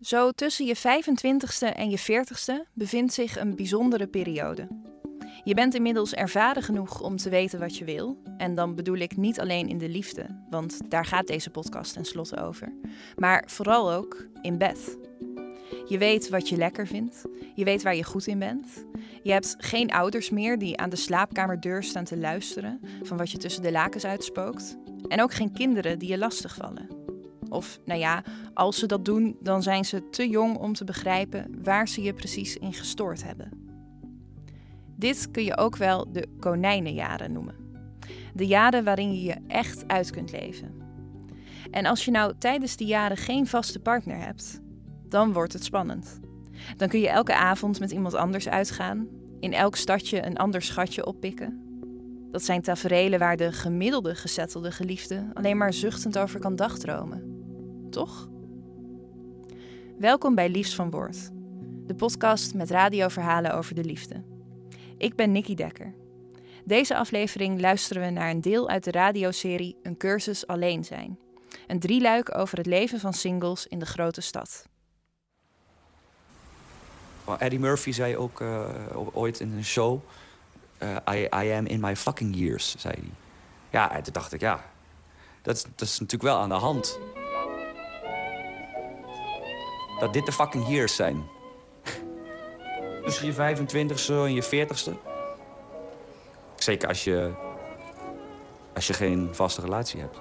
Zo tussen je 25ste en je 40ste bevindt zich een bijzondere periode. Je bent inmiddels ervaren genoeg om te weten wat je wil. En dan bedoel ik niet alleen in de liefde, want daar gaat deze podcast tenslotte over. Maar vooral ook in bed. Je weet wat je lekker vindt. Je weet waar je goed in bent. Je hebt geen ouders meer die aan de slaapkamerdeur staan te luisteren van wat je tussen de lakens uitspookt. En ook geen kinderen die je lastigvallen. Of nou ja, als ze dat doen, dan zijn ze te jong om te begrijpen waar ze je precies in gestoord hebben. Dit kun je ook wel de konijnenjaren noemen. De jaren waarin je je echt uit kunt leven. En als je nou tijdens die jaren geen vaste partner hebt, dan wordt het spannend. Dan kun je elke avond met iemand anders uitgaan, in elk stadje een ander schatje oppikken. Dat zijn taferelen waar de gemiddelde gezettelde geliefde alleen maar zuchtend over kan dagdromen. Toch? Welkom bij Liefst van Woord, de podcast met radioverhalen over de liefde. Ik ben Nikki Dekker. Deze aflevering luisteren we naar een deel uit de radioserie Een cursus alleen zijn. Een drieluik over het leven van singles in de grote stad. Eddie Murphy zei ook uh, ooit in een show... Uh, I, I am in my fucking years, zei hij. Ja, en toen dacht ik, ja, dat dat is natuurlijk wel aan de hand. Dat dit de fucking years zijn. Tussen je 25ste en je 40ste. Zeker als je, als je geen vaste relatie hebt.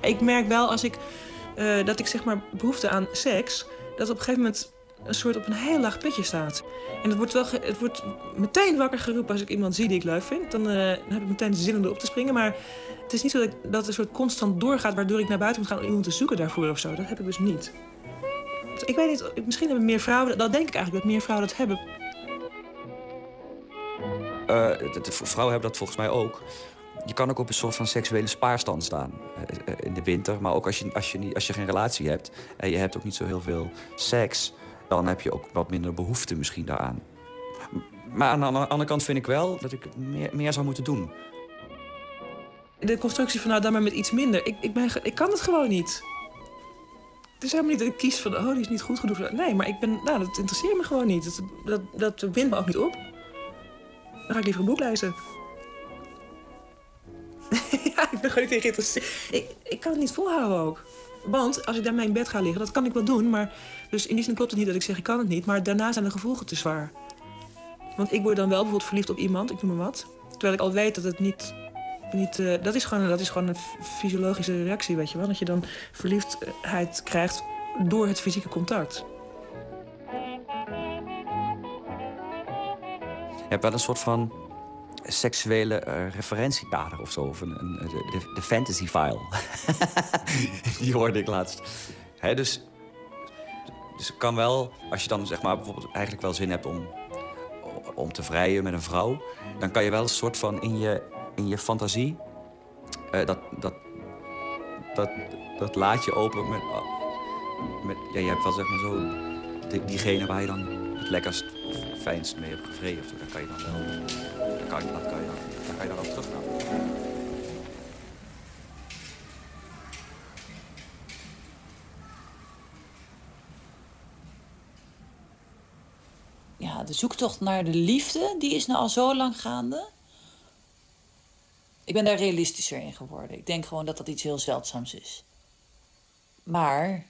Ik merk wel als ik, uh, dat ik zeg maar behoefte aan seks... dat op een gegeven moment een soort op een heel laag pitje staat. En het wordt, wel het wordt meteen wakker geroepen als ik iemand zie die ik leuk vind. Dan, uh, dan heb ik meteen de zin om erop te springen. Maar het is niet zo dat, ik, dat een soort constant doorgaat... waardoor ik naar buiten moet gaan om iemand te zoeken daarvoor of zo. Dat heb ik dus niet. Ik weet niet, misschien hebben meer vrouwen... Dat denk ik eigenlijk, dat meer vrouwen dat hebben. Uh, vrouwen hebben dat volgens mij ook. Je kan ook op een soort van seksuele spaarstand staan uh, in de winter. Maar ook als je, als, je niet, als je geen relatie hebt... en je hebt ook niet zo heel veel seks dan heb je ook wat minder behoefte misschien daaraan. Maar aan de andere kant vind ik wel dat ik meer, meer zou moeten doen. De constructie van nou dan maar met iets minder. Ik, ik, ben, ik kan het gewoon niet. Het is helemaal niet dat ik kies van, oh, die is niet goed genoeg. Nee, maar ik ben, nou, dat interesseert me gewoon niet. Dat, dat, dat wint me ook niet op. Dan ga ik liever een boek lezen. ja, ik ben gewoon niet geïnteresseerd. Ik, ik kan het niet volhouden ook. Want als ik daarmee in bed ga liggen, dat kan ik wel doen. Maar, dus in die zin klopt het niet dat ik zeg ik kan het niet. Maar daarna zijn de gevolgen te zwaar. Want ik word dan wel bijvoorbeeld verliefd op iemand, ik noem maar wat. Terwijl ik al weet dat het niet... niet uh, dat, is gewoon, dat is gewoon een fysiologische reactie, weet je wel. Dat je dan verliefdheid krijgt door het fysieke contact. Je hebt wel een soort van seksuele uh, referentiekader of zo. Of een, een, de, de, fantasy file. Die hoorde ik laatst. Dus, dus het kan wel, als je dan zeg maar bijvoorbeeld eigenlijk wel zin hebt om, om te vrijen met een vrouw... dan kan je wel een soort van in je, in je fantasie... Uh, dat, dat, dat, dat laat je open met... met ja, je hebt wel zeg maar zo... Die, diegene waar je dan het lekkerst of fijnst mee hebt gevreden. Of zo, kan je dan wel kan, dat kan je dan, dan kan je dan ook teruggaan. Ja, de zoektocht naar de liefde, die is nou al zo lang gaande. Ik ben daar realistischer in geworden. Ik denk gewoon dat dat iets heel zeldzaams is. Maar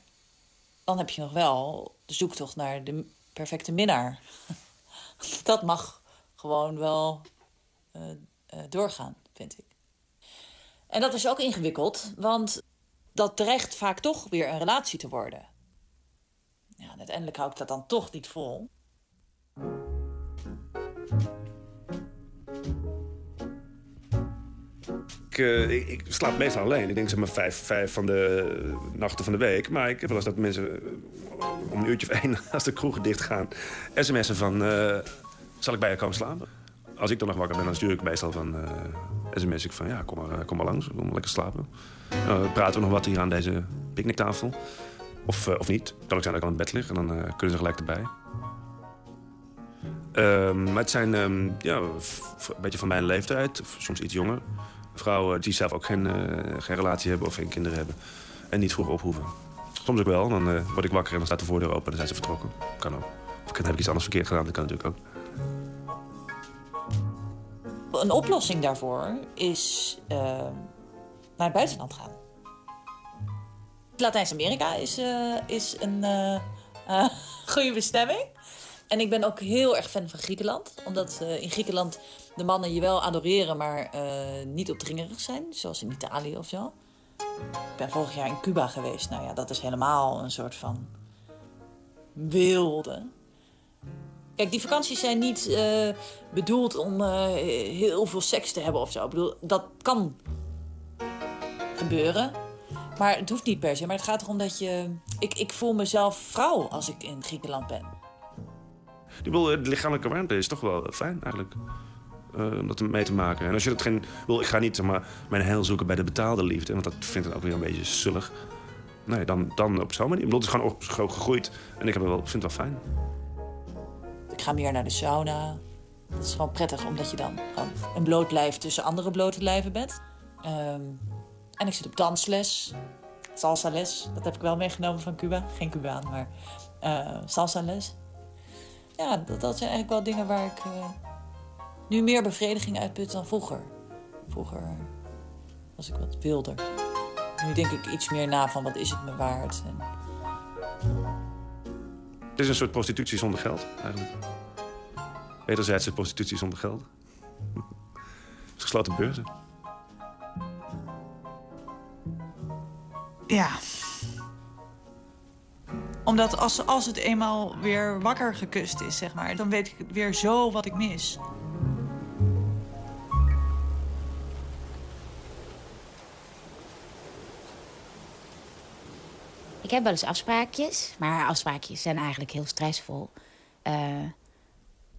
dan heb je nog wel de zoektocht naar de perfecte minnaar. Dat mag gewoon wel doorgaan, vind ik. En dat is ook ingewikkeld, want dat dreigt vaak toch weer een relatie te worden. Ja, uiteindelijk hou ik dat dan toch niet vol. Ik, ik, slaap meestal alleen. Ik denk zeg maar vijf, vijf van de nachten van de week. Maar ik heb wel eens dat mensen om een uurtje of één als de kroegen dicht gaan... sms'en van, zal ik bij je komen slapen? Als ik dan nog wakker ben, dan stuur ik meestal van uh, sms ik van ja, kom maar, eh, kom maar langs, kom maar lekker slapen. Praten we nog wat hier aan deze picknicktafel. Of, uh, of niet. Kan zijn dat ik aan het bed lig en dan kunnen ze gelijk erbij. Ehm, maar het zijn ehm, ja, een beetje van mijn leeftijd, of soms iets jonger. Vrouwen die zelf ook geen, eh, geen relatie hebben of geen kinderen hebben. En niet vroeg ophoeven. Soms ook wel, dan eh, word ik wakker en dan staat de voordeur open en dan zijn ze vertrokken. Kan ook. Of dan heb ik iets anders verkeerd gedaan, dat kan natuurlijk ook. Een oplossing daarvoor is eh, naar het buitenland gaan. Latijns-Amerika is, eh, is een eh, eh, goede bestemming. En ik ben ook heel erg fan van Griekenland. Omdat in Griekenland de mannen je wel adoreren, maar niet opdringerig zijn. Zoals in Italië of zo. Ik ben vorig jaar in Cuba geweest. Nou ja, dat is helemaal een soort van wilde. Kijk, die vakanties zijn niet eh, bedoeld om eh, heel veel seks te hebben of zo. Ik bedoel, dat kan gebeuren. Maar het hoeft niet per se. Maar het gaat erom dat je... Ik, ik voel mezelf vrouw als ik in Griekenland ben. Ik bedoel, de lichamelijke warmte is toch wel fijn eigenlijk. eh, om dat mee te maken. En als je dat geen. Wil, ik ga niet maar, mijn heil zoeken bij de betaalde liefde, want dat vind ik ook weer een beetje zullig. Nee, dan, dan op zo'n manier. Ik bedoel, het is gewoon gegroeid. En ik heb het wel, vind het wel fijn. Ik ga meer naar de sauna. Dat is gewoon prettig, omdat je dan een bloot lijf tussen andere blote lijven bent. Ehm, en ik zit op dansles. Salsa les. Dat heb ik wel meegenomen van Cuba. Geen Cubaan, maar eh salsa les. Ja, dat, dat zijn eigenlijk wel dingen waar ik eh, nu meer bevrediging uitput dan vroeger. Vroeger was ik wat wilder. Nu denk ik iets meer na van wat is het me waard. En Het is een soort prostitutie zonder geld, eigenlijk. Wederzijdse prostitutie zonder geld. Het is gesloten beurzen. Ja. Omdat als, als het eenmaal weer wakker gekust is, zeg maar, dan weet ik weer zo wat ik mis. Ik heb wel eens afspraakjes, maar afspraakjes zijn eigenlijk heel stressvol. Eh,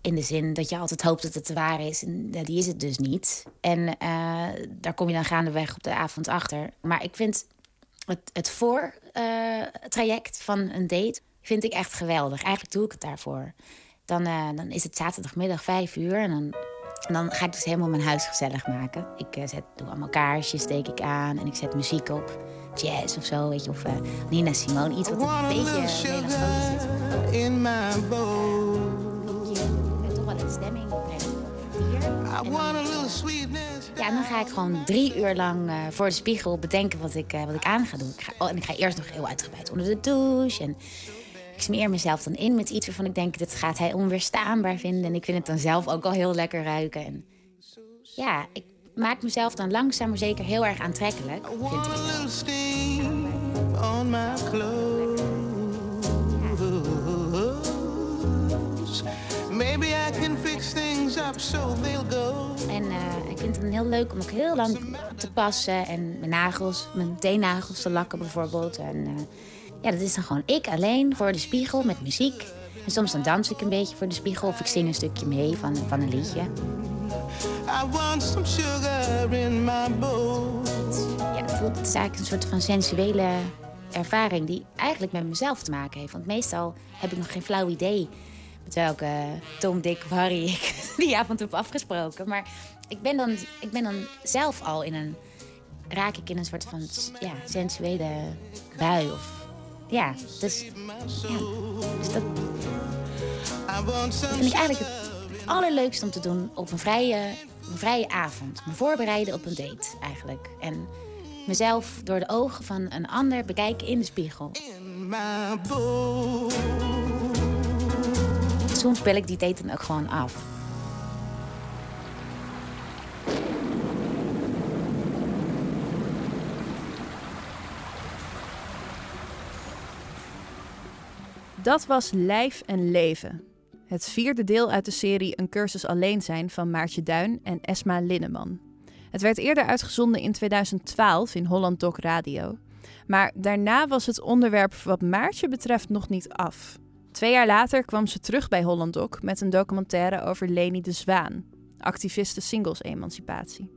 in de zin dat je altijd hoopt dat het waar is en die is het dus niet. En eh, daar kom je dan gaandeweg op de avond achter. Maar ik vind het, het voortraject van een date vind ik echt geweldig. Eigenlijk doe ik het daarvoor. Dan, eh, dan is het zaterdagmiddag vijf uur en dan, dan ga ik dus helemaal mijn huis gezellig maken. Ik eh, zet, doe allemaal kaarsjes, steek ik aan en ik zet muziek op. Jazz of zo, weet je, of eh, Nina Simone. Iets wat een beetje melancholisch is. in my bowl. En toch wel stemming een kwartier. I En dan- want a little sweetness. Ja, en dan ga ik gewoon drie uur lang eh, voor de spiegel bedenken wat ik, eh, wat ik aan ga doen. Ik ga, oh, en ik ga eerst nog heel uitgebreid onder de douche. En ik smeer mezelf dan in met iets waarvan ik denk... dit gaat hij onweerstaanbaar vinden. En ik vind het dan zelf ook al heel lekker ruiken. En ja, ik maak mezelf dan langzaam maar zeker heel erg aantrekkelijk. Vind ik. Maybe I can fix things up so they'll go. En eh, ik vind het dan heel leuk om ook heel lang te passen. En mijn nagels, mijn teennagels te lakken bijvoorbeeld. En eh, ja, dat is dan gewoon ik alleen voor de spiegel met muziek. En soms dan dans ik een beetje voor de spiegel. Of ik zing een stukje mee van, van een liedje. I want some sugar in my bowl. Ja, het, voelt, het is eigenlijk een soort van sensuele ervaring... die eigenlijk met mezelf te maken heeft. Want meestal heb ik nog geen flauw idee... met welke Tom, Dick of Harry ik die avond heb afgesproken. Maar ik ben, dan, ik ben dan zelf al in een... raak ik in een soort van ja, sensuele bui. Of, ja, dus, ja, dus dat vind ik eigenlijk het allerleukste om te doen op een vrije, een vrije avond. Me voorbereiden op een date eigenlijk. En mezelf door de ogen van een ander bekijken in de spiegel. in. Soms spel ik die date dan ook gewoon af. Dat was Lijf en Leven. Het vierde deel uit de serie Een cursus alleen zijn van Maartje Duin en Esma Linneman. Het werd eerder uitgezonden in 2012 in Holland Doc Radio. Maar daarna was het onderwerp wat Maartje betreft nog niet af. Twee jaar later kwam ze terug bij Holland Doc met een documentaire over Leni de Zwaan, activiste singles-emancipatie.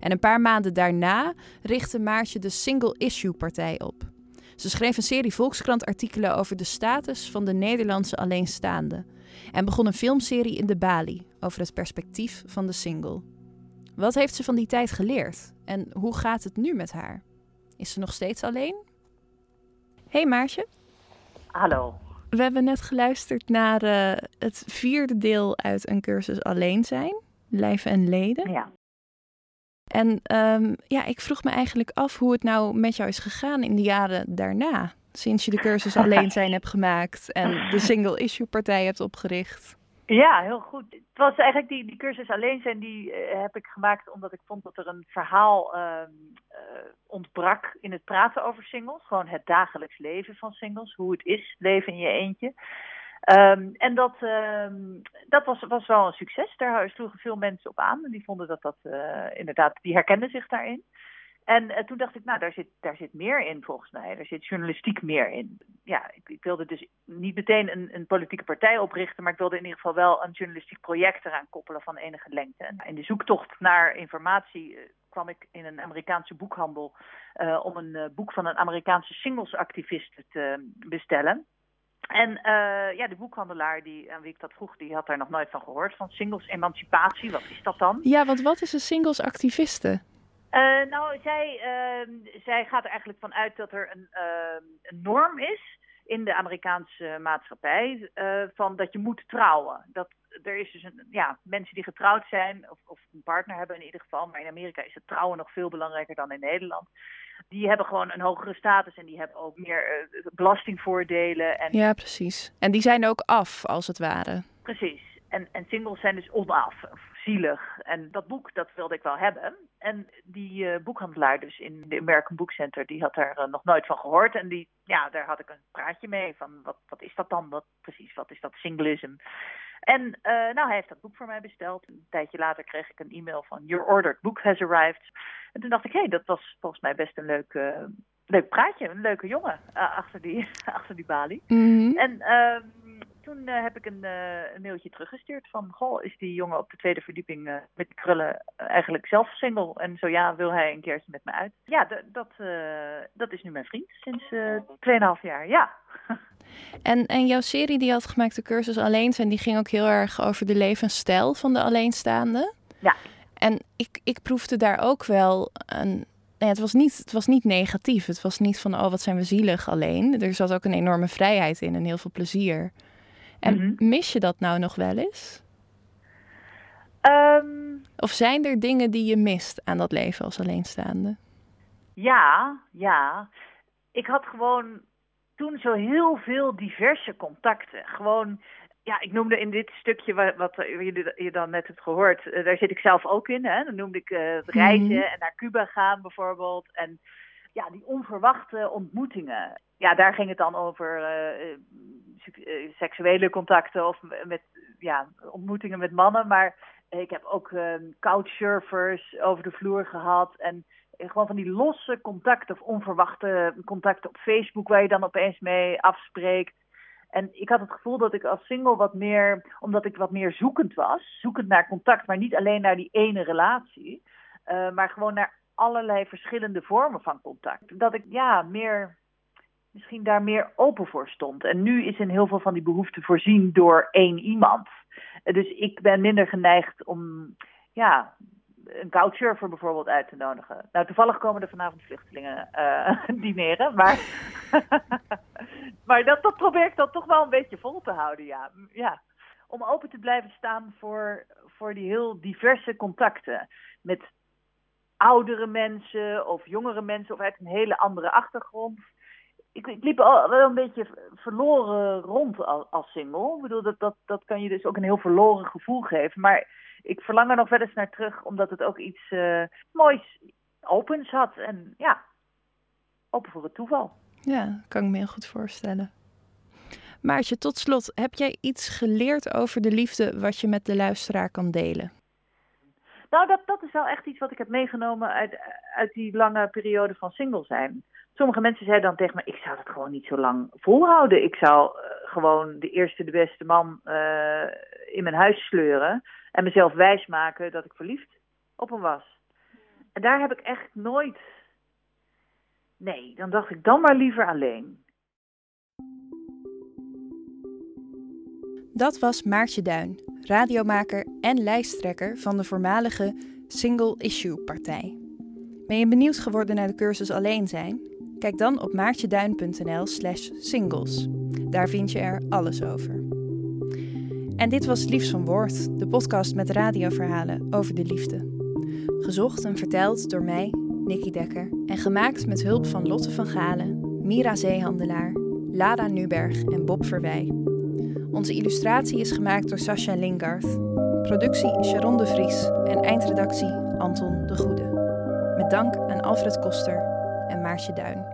En een paar maanden daarna richtte Maartje de Single Issue Partij op. Ze schreef een serie Volkskrant-artikelen over de status van de Nederlandse alleenstaande. En begon een filmserie in de Bali over het perspectief van de single. Wat heeft ze van die tijd geleerd en hoe gaat het nu met haar? Is ze nog steeds alleen? Hey Maartje. Hallo. We hebben net geluisterd naar uh, het vierde deel uit een cursus alleen zijn, lijf en leden. Ja. En um, ja, ik vroeg me eigenlijk af hoe het nou met jou is gegaan in de jaren daarna. Sinds je de cursus alleen zijn hebt gemaakt en de single issue partij hebt opgericht. Ja, heel goed. Het was eigenlijk die, die cursus alleen zijn, die uh, heb ik gemaakt omdat ik vond dat er een verhaal uh, uh, ontbrak in het praten over singles. Gewoon het dagelijks leven van singles, hoe het is leven in je eentje. Um, en dat, um, dat was, was wel een succes. Daar sloegen veel mensen op aan. En die vonden dat dat uh, inderdaad, die herkenden zich daarin. En uh, toen dacht ik, nou, daar zit, daar zit meer in volgens mij. Daar zit journalistiek meer in. Ja, ik, ik wilde dus niet meteen een, een, politieke partij oprichten, maar ik wilde in ieder geval wel een journalistiek project eraan koppelen van enige lengte. En in de zoektocht naar informatie uh, kwam ik in een Amerikaanse boekhandel uh, om een boek van een Amerikaanse singlesactiviste te bestellen. En ja, de boekhandelaar die, aan wie ik dat vroeg, die had daar nog nooit van gehoord. Van singles emancipatie, wat is dat dan? Ja, want wat is een singlesactiviste? Uh, nou, zij, uh, zij gaat er eigenlijk van uit dat er een, een norm is in de Amerikaanse maatschappij van dat je moet trouwen. Dat, er is dus een, ja, mensen die getrouwd zijn, of, of een partner hebben in ieder geval, maar in Amerika is het trouwen nog veel belangrijker dan in Nederland die hebben gewoon een hogere status en die hebben ook meer uh, belastingvoordelen. En... Ja, precies. En die zijn ook af, als het ware. Precies. En, en singles zijn dus onaf, zielig. En dat boek, dat wilde ik wel hebben. En die uh, boekhandelaar dus in de American Book Center, die had daar uh, nog nooit van gehoord. En die, ja, daar had ik een praatje mee van, wat, wat is dat dan? Wat, precies, wat is dat singlism? En uh, nou, hij heeft dat boek voor mij besteld. Een tijdje later kreeg ik een e-mail van Your ordered book has arrived. En toen dacht ik, hé, hey, dat was volgens mij best een leuk, leuk praatje. Een leuke jongen achter, die, achter die balie. Mm -hmm. En toen heb ik een, een, mailtje teruggestuurd van... Goh, is die jongen op de tweede verdieping met die krullen eigenlijk zelf single? En zo ja, wil hij een keertje met me uit? Ja, dat, dat is nu mijn vriend sinds 2,5 jaar, ja. En, en jouw serie die je had gemaakt, de cursus Alleen zijn, die ging ook heel erg over de levensstijl van de alleenstaande. Ja. En ik, ik proefde daar ook wel een. Nee, het, was niet, het was niet negatief. Het was niet van, oh, wat zijn we zielig alleen. Er zat ook een enorme vrijheid in en heel veel plezier. En mm -hmm. mis je dat nou nog wel eens? Um, of zijn er dingen die je mist aan dat leven als alleenstaande? Ja, ja. Ik had gewoon toen zo heel veel diverse contacten. Gewoon, ja, ik noemde in dit stukje wat, wat je, je dan net hebt gehoord, uh, daar zit ik zelf ook in. Hè? Dan noemde ik uh, het reizen mm -hmm. en naar Cuba gaan bijvoorbeeld. En ja, die onverwachte ontmoetingen. Ja, daar ging het dan over uh, seksuele contacten of met ja, ontmoetingen met mannen. Maar ik heb ook couchsurfers over de vloer gehad. En gewoon van die losse contacten of onverwachte contacten op Facebook waar je dan opeens mee afspreekt. En ik had het gevoel dat ik als single wat meer, omdat ik wat meer zoekend was, zoekend naar contact, maar niet alleen naar die ene relatie, uh, maar gewoon naar allerlei verschillende vormen van contact. Dat ik ja, meer, misschien daar meer open voor stond. En nu is in heel veel van die behoeften voorzien door één iemand. Dus ik ben minder geneigd om ja, een couchsurfer bijvoorbeeld uit te nodigen. Nou, toevallig komen er vanavond vluchtelingen uh, dineren, maar, maar dat, dat probeer ik dan toch wel een beetje vol te houden, ja. ja. Om open te blijven staan voor, voor die heel diverse contacten met oudere mensen of jongere mensen of uit een hele andere achtergrond. Ik, ik liep al wel een beetje verloren rond als, als single. Ik bedoel, dat, dat, dat kan je dus ook een heel verloren gevoel geven. Maar ik verlang er nog wel eens naar terug, omdat het ook iets uh, moois, opens had. En ja, open voor het toeval. Ja, kan ik me heel goed voorstellen. Maartje, tot slot, heb jij iets geleerd over de liefde wat je met de luisteraar kan delen? Nou, dat, dat is wel echt iets wat ik heb meegenomen uit, uit die lange periode van single zijn. Sommige mensen zeiden dan tegen me, ik zou het gewoon niet zo lang volhouden. Ik zou uh, gewoon de eerste, de beste man uh, in mijn huis sleuren en mezelf wijsmaken dat ik verliefd op hem was. En daar heb ik echt nooit. Nee, dan dacht ik dan maar liever alleen. Dat was Maartje Duin, radiomaker en lijsttrekker van de voormalige Single Issue Partij. Ben je benieuwd geworden naar de cursus Alleen zijn? Kijk dan op maartjeduin.nl/slash singles. Daar vind je er alles over. En dit was Liefs van Woord, de podcast met radioverhalen over de liefde. Gezocht en verteld door mij, Nicky Dekker, en gemaakt met hulp van Lotte van Galen, Mira Zeehandelaar, Lada Nuberg en Bob Verwij. Onze illustratie is gemaakt door Sascha Lingard. Productie Sharon de Vries en eindredactie Anton de Goede. Met dank aan Alfred Koster en Maartje Duin.